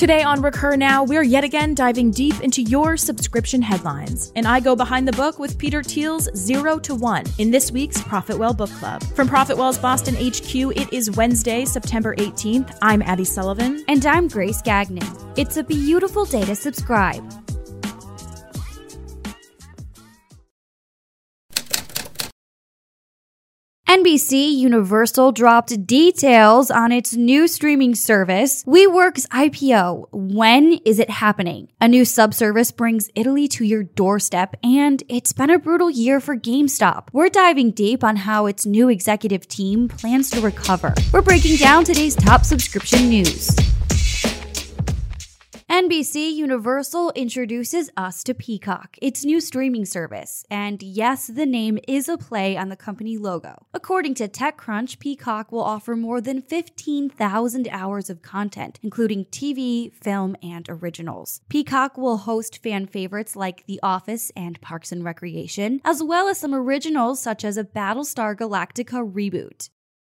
Today on Recur Now, we're yet again diving deep into your subscription headlines. And I go behind the book with Peter Thiel's Zero to One in this week's Profitwell Book Club. From Profitwell's Boston HQ, it is Wednesday, September 18th. I'm Abby Sullivan. And I'm Grace Gagnon. It's a beautiful day to subscribe. NBC Universal dropped details on its new streaming service, WeWork's IPO. When is it happening? A new subservice brings Italy to your doorstep, and it's been a brutal year for GameStop. We're diving deep on how its new executive team plans to recover. We're breaking down today's top subscription news. NBC Universal introduces us to Peacock, its new streaming service. And yes, the name is a play on the company logo. According to TechCrunch, Peacock will offer more than 15,000 hours of content, including TV, film, and originals. Peacock will host fan favorites like The Office and Parks and Recreation, as well as some originals such as a Battlestar Galactica reboot.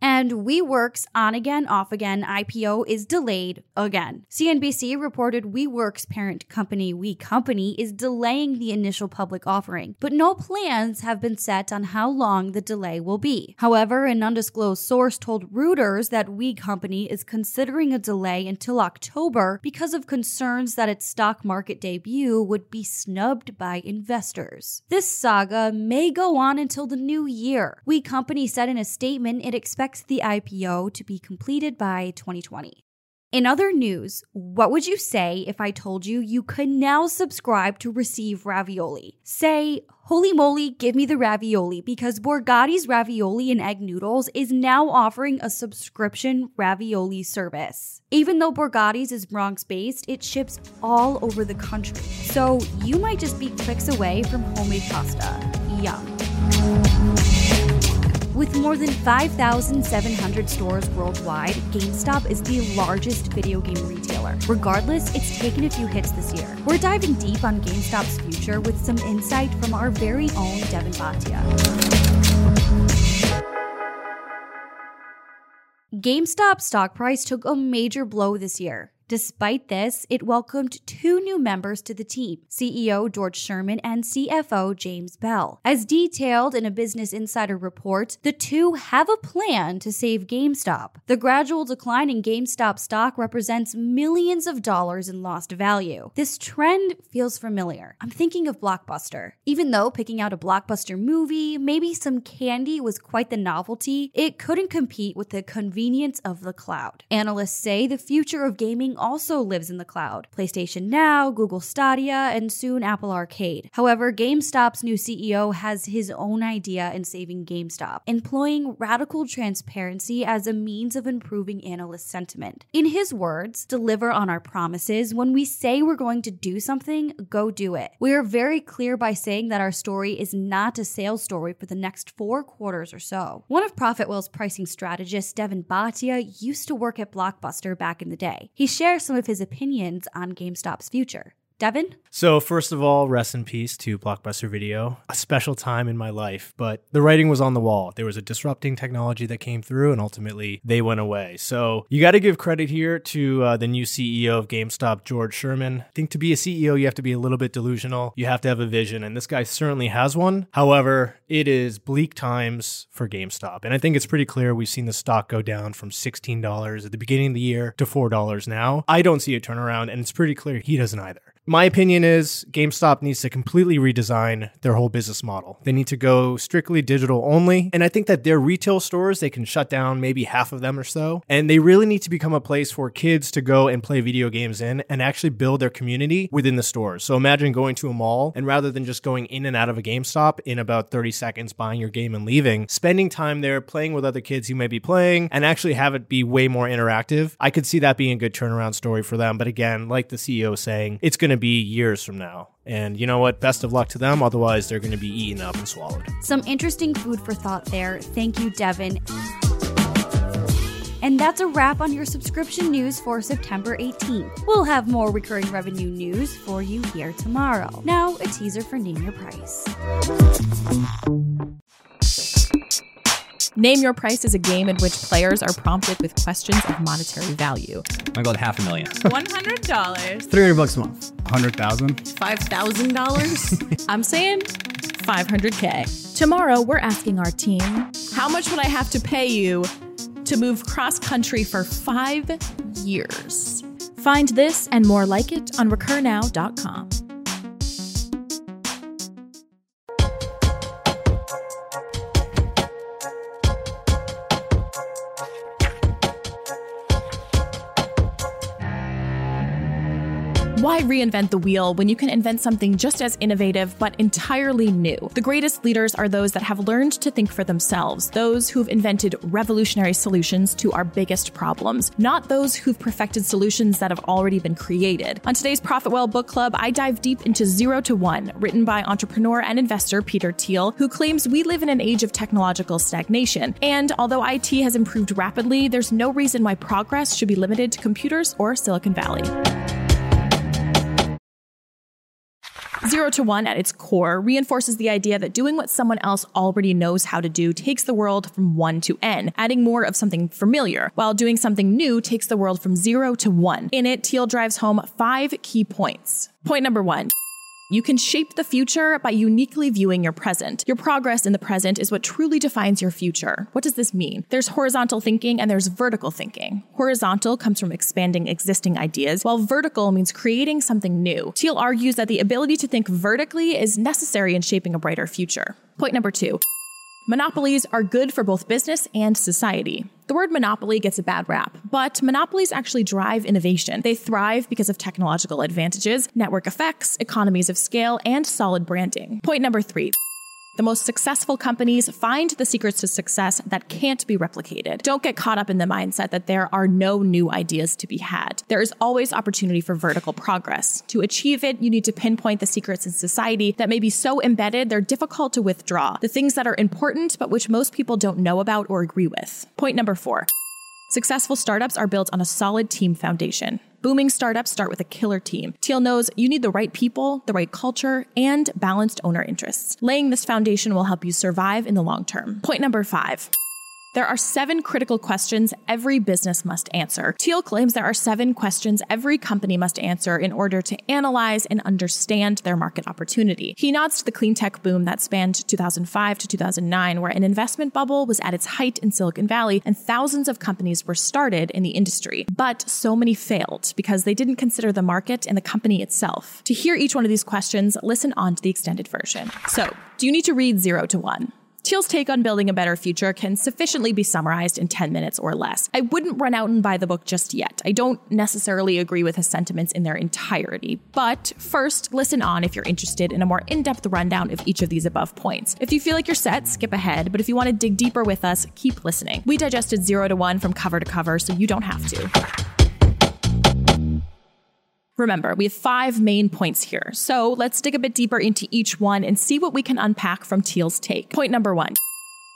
And WeWork's on again, off again IPO is delayed again. CNBC reported WeWork's parent company, We Company, is delaying the initial public offering, but no plans have been set on how long the delay will be. However, an undisclosed source told Reuters that We Company is considering a delay until October because of concerns that its stock market debut would be snubbed by investors. This saga may go on until the new year. We Company said in a statement it expects expects the IPO to be completed by 2020. In other news, what would you say if I told you you could now subscribe to receive ravioli? Say, holy moly, give me the ravioli because Borgatti's Ravioli and Egg Noodles is now offering a subscription ravioli service. Even though Borgatti's is Bronx based, it ships all over the country. So you might just be clicks away from homemade pasta. Yum. With more than 5,700 stores worldwide, GameStop is the largest video game retailer. Regardless, it's taken a few hits this year. We're diving deep on GameStop's future with some insight from our very own Devin Bhatia. GameStop stock price took a major blow this year. Despite this, it welcomed two new members to the team CEO George Sherman and CFO James Bell. As detailed in a Business Insider report, the two have a plan to save GameStop. The gradual decline in GameStop stock represents millions of dollars in lost value. This trend feels familiar. I'm thinking of Blockbuster. Even though picking out a Blockbuster movie, maybe some candy was quite the novelty, it couldn't compete with the convenience of the cloud. Analysts say the future of gaming also lives in the cloud PlayStation Now, Google Stadia, and soon Apple Arcade. However, GameStop's new CEO has his own idea in saving GameStop, employing radical transparency as a means of improving analyst sentiment. In his words, deliver on our promises. When we say we're going to do something, go do it. We are very clear by saying that our story is not a sales story for the next four quarters or so. One of Profitwell's pricing strategists, Devin Bhatia, used to work at Blockbuster back in the day. He shared share some of his opinions on GameStop's future. Devin? So, first of all, rest in peace to Blockbuster Video. A special time in my life, but the writing was on the wall. There was a disrupting technology that came through, and ultimately they went away. So, you got to give credit here to uh, the new CEO of GameStop, George Sherman. I think to be a CEO, you have to be a little bit delusional. You have to have a vision, and this guy certainly has one. However, it is bleak times for GameStop. And I think it's pretty clear we've seen the stock go down from $16 at the beginning of the year to $4 now. I don't see a turnaround, and it's pretty clear he doesn't either. My opinion is GameStop needs to completely redesign their whole business model. They need to go strictly digital only. And I think that their retail stores, they can shut down maybe half of them or so. And they really need to become a place for kids to go and play video games in and actually build their community within the stores. So imagine going to a mall and rather than just going in and out of a GameStop in about 30 seconds, buying your game and leaving, spending time there playing with other kids who may be playing and actually have it be way more interactive. I could see that being a good turnaround story for them. But again, like the CEO saying, it's going to to be years from now. And you know what? Best of luck to them. Otherwise, they're going to be eaten up and swallowed. Some interesting food for thought there. Thank you, Devin. And that's a wrap on your subscription news for September 18th. We'll have more recurring revenue news for you here tomorrow. Now, a teaser for Name Your Price. Name Your Price is a game in which players are prompted with questions of monetary value. I go with half a million. $100. 300 bucks a month. 100,000? $5,000? I'm saying 500K. Tomorrow, we're asking our team how much would I have to pay you to move cross country for five years? Find this and more like it on recurnow.com. Why reinvent the wheel when you can invent something just as innovative but entirely new? The greatest leaders are those that have learned to think for themselves, those who've invented revolutionary solutions to our biggest problems, not those who've perfected solutions that have already been created. On today's Profit Well Book Club, I dive deep into Zero to One, written by entrepreneur and investor Peter Thiel, who claims we live in an age of technological stagnation. And although IT has improved rapidly, there's no reason why progress should be limited to computers or Silicon Valley. Zero to one at its core reinforces the idea that doing what someone else already knows how to do takes the world from one to n, adding more of something familiar, while doing something new takes the world from zero to one. In it, Thiel drives home five key points. Point number one. You can shape the future by uniquely viewing your present. Your progress in the present is what truly defines your future. What does this mean? There's horizontal thinking and there's vertical thinking. Horizontal comes from expanding existing ideas, while vertical means creating something new. Thiel argues that the ability to think vertically is necessary in shaping a brighter future. Point number two. Monopolies are good for both business and society. The word monopoly gets a bad rap, but monopolies actually drive innovation. They thrive because of technological advantages, network effects, economies of scale, and solid branding. Point number three. The most successful companies find the secrets to success that can't be replicated. Don't get caught up in the mindset that there are no new ideas to be had. There is always opportunity for vertical progress. To achieve it, you need to pinpoint the secrets in society that may be so embedded they're difficult to withdraw. The things that are important but which most people don't know about or agree with. Point number four. Successful startups are built on a solid team foundation. Booming startups start with a killer team. Thiel knows you need the right people, the right culture, and balanced owner interests. Laying this foundation will help you survive in the long term. Point number five. There are seven critical questions every business must answer. Thiel claims there are seven questions every company must answer in order to analyze and understand their market opportunity. He nods to the clean tech boom that spanned 2005 to 2009, where an investment bubble was at its height in Silicon Valley and thousands of companies were started in the industry. But so many failed because they didn't consider the market and the company itself. To hear each one of these questions, listen on to the extended version. So, do you need to read zero to one? Thiel's take on building a better future can sufficiently be summarized in 10 minutes or less. I wouldn't run out and buy the book just yet. I don't necessarily agree with his sentiments in their entirety. But first, listen on if you're interested in a more in depth rundown of each of these above points. If you feel like you're set, skip ahead. But if you want to dig deeper with us, keep listening. We digested zero to one from cover to cover, so you don't have to. Remember, we have five main points here. So let's dig a bit deeper into each one and see what we can unpack from Thiel's take. Point number one.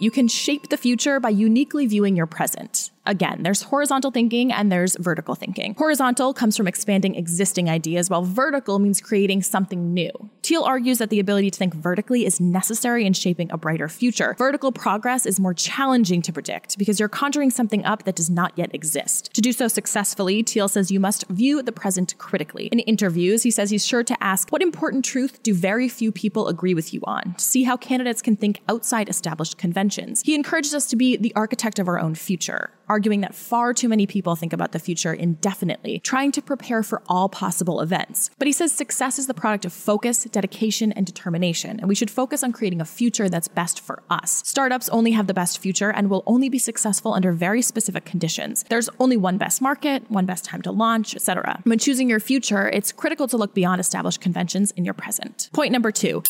You can shape the future by uniquely viewing your present. Again, there's horizontal thinking and there's vertical thinking. Horizontal comes from expanding existing ideas, while vertical means creating something new. Thiel argues that the ability to think vertically is necessary in shaping a brighter future. Vertical progress is more challenging to predict because you're conjuring something up that does not yet exist. To do so successfully, Thiel says you must view the present critically. In interviews, he says he's sure to ask, What important truth do very few people agree with you on? To see how candidates can think outside established conventions. He encourages us to be the architect of our own future arguing that far too many people think about the future indefinitely, trying to prepare for all possible events. But he says success is the product of focus, dedication, and determination, and we should focus on creating a future that's best for us. Startups only have the best future and will only be successful under very specific conditions. There's only one best market, one best time to launch, etc. When choosing your future, it's critical to look beyond established conventions in your present. Point number two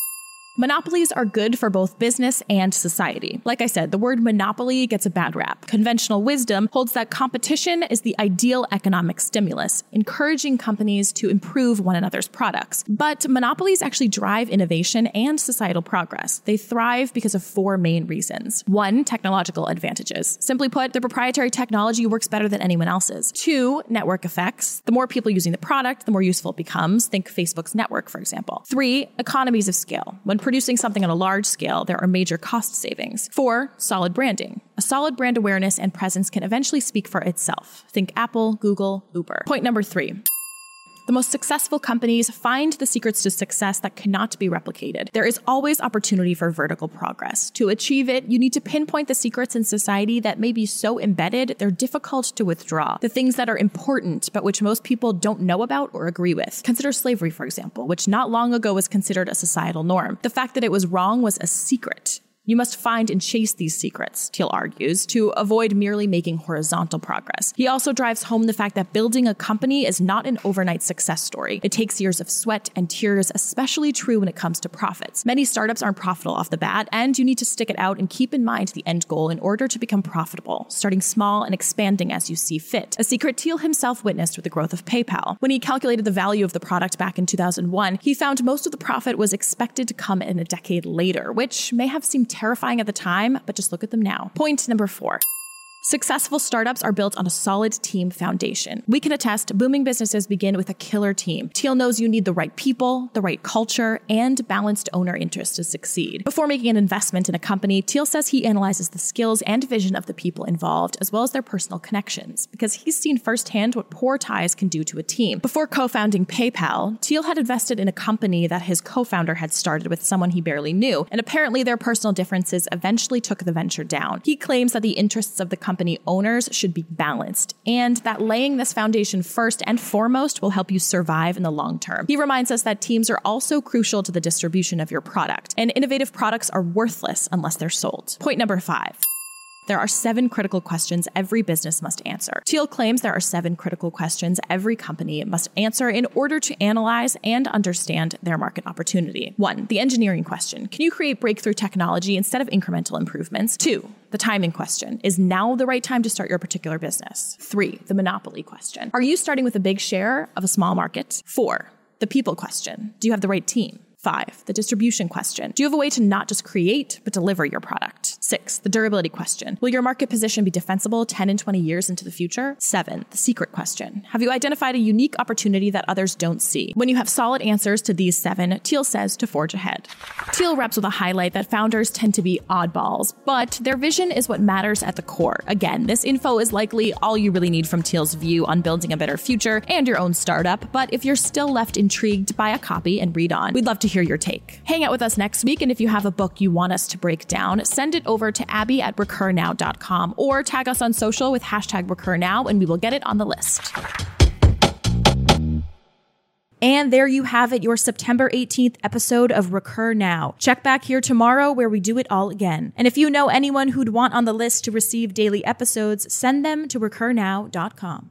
Monopolies are good for both business and society. Like I said, the word monopoly gets a bad rap. Conventional wisdom holds that competition is the ideal economic stimulus, encouraging companies to improve one another's products. But monopolies actually drive innovation and societal progress. They thrive because of four main reasons. One, technological advantages. Simply put, the proprietary technology works better than anyone else's. Two, network effects. The more people using the product, the more useful it becomes. Think Facebook's network, for example. Three, economies of scale. When producing something on a large scale, there are major cost savings. Four, solid branding. A solid brand awareness and presence can eventually speak for itself. Think Apple, Google, Uber. Point number three. The most successful companies find the secrets to success that cannot be replicated. There is always opportunity for vertical progress. To achieve it, you need to pinpoint the secrets in society that may be so embedded they're difficult to withdraw. The things that are important, but which most people don't know about or agree with. Consider slavery, for example, which not long ago was considered a societal norm. The fact that it was wrong was a secret. You must find and chase these secrets, Thiel argues, to avoid merely making horizontal progress. He also drives home the fact that building a company is not an overnight success story. It takes years of sweat and tears, especially true when it comes to profits. Many startups aren't profitable off the bat, and you need to stick it out and keep in mind the end goal in order to become profitable, starting small and expanding as you see fit. A secret Thiel himself witnessed with the growth of PayPal. When he calculated the value of the product back in 2001, he found most of the profit was expected to come in a decade later, which may have seemed terrifying at the time, but just look at them now. Point number four. Successful startups are built on a solid team foundation. We can attest booming businesses begin with a killer team. Thiel knows you need the right people, the right culture, and balanced owner interest to succeed. Before making an investment in a company, Thiel says he analyzes the skills and vision of the people involved, as well as their personal connections, because he's seen firsthand what poor ties can do to a team. Before co founding PayPal, Thiel had invested in a company that his co founder had started with someone he barely knew, and apparently their personal differences eventually took the venture down. He claims that the interests of the company owners should be balanced, and that laying this foundation first and foremost will help you survive in the long term. He reminds us that teams are also crucial to the distribution of your product, and innovative products are worthless unless they're sold. Point number five. There are seven critical questions every business must answer. Thiel claims there are seven critical questions every company must answer in order to analyze and understand their market opportunity. One, the engineering question Can you create breakthrough technology instead of incremental improvements? Two, the timing question Is now the right time to start your particular business? Three, the monopoly question Are you starting with a big share of a small market? Four, the people question Do you have the right team? Five, the distribution question. Do you have a way to not just create, but deliver your product? Six, the durability question. Will your market position be defensible 10 and 20 years into the future? Seven, the secret question. Have you identified a unique opportunity that others don't see? When you have solid answers to these seven, Thiel says to forge ahead. Thiel wraps with a highlight that founders tend to be oddballs, but their vision is what matters at the core. Again, this info is likely all you really need from Thiel's view on building a better future and your own startup, but if you're still left intrigued, buy a copy and read on. We'd love to hear your take. Hang out with us next week, and if you have a book you want us to break down, send it over to abby at recurnow.com or tag us on social with hashtag recurnow, and we will get it on the list. And there you have it, your September 18th episode of Recur Now. Check back here tomorrow where we do it all again. And if you know anyone who'd want on the list to receive daily episodes, send them to recurnow.com.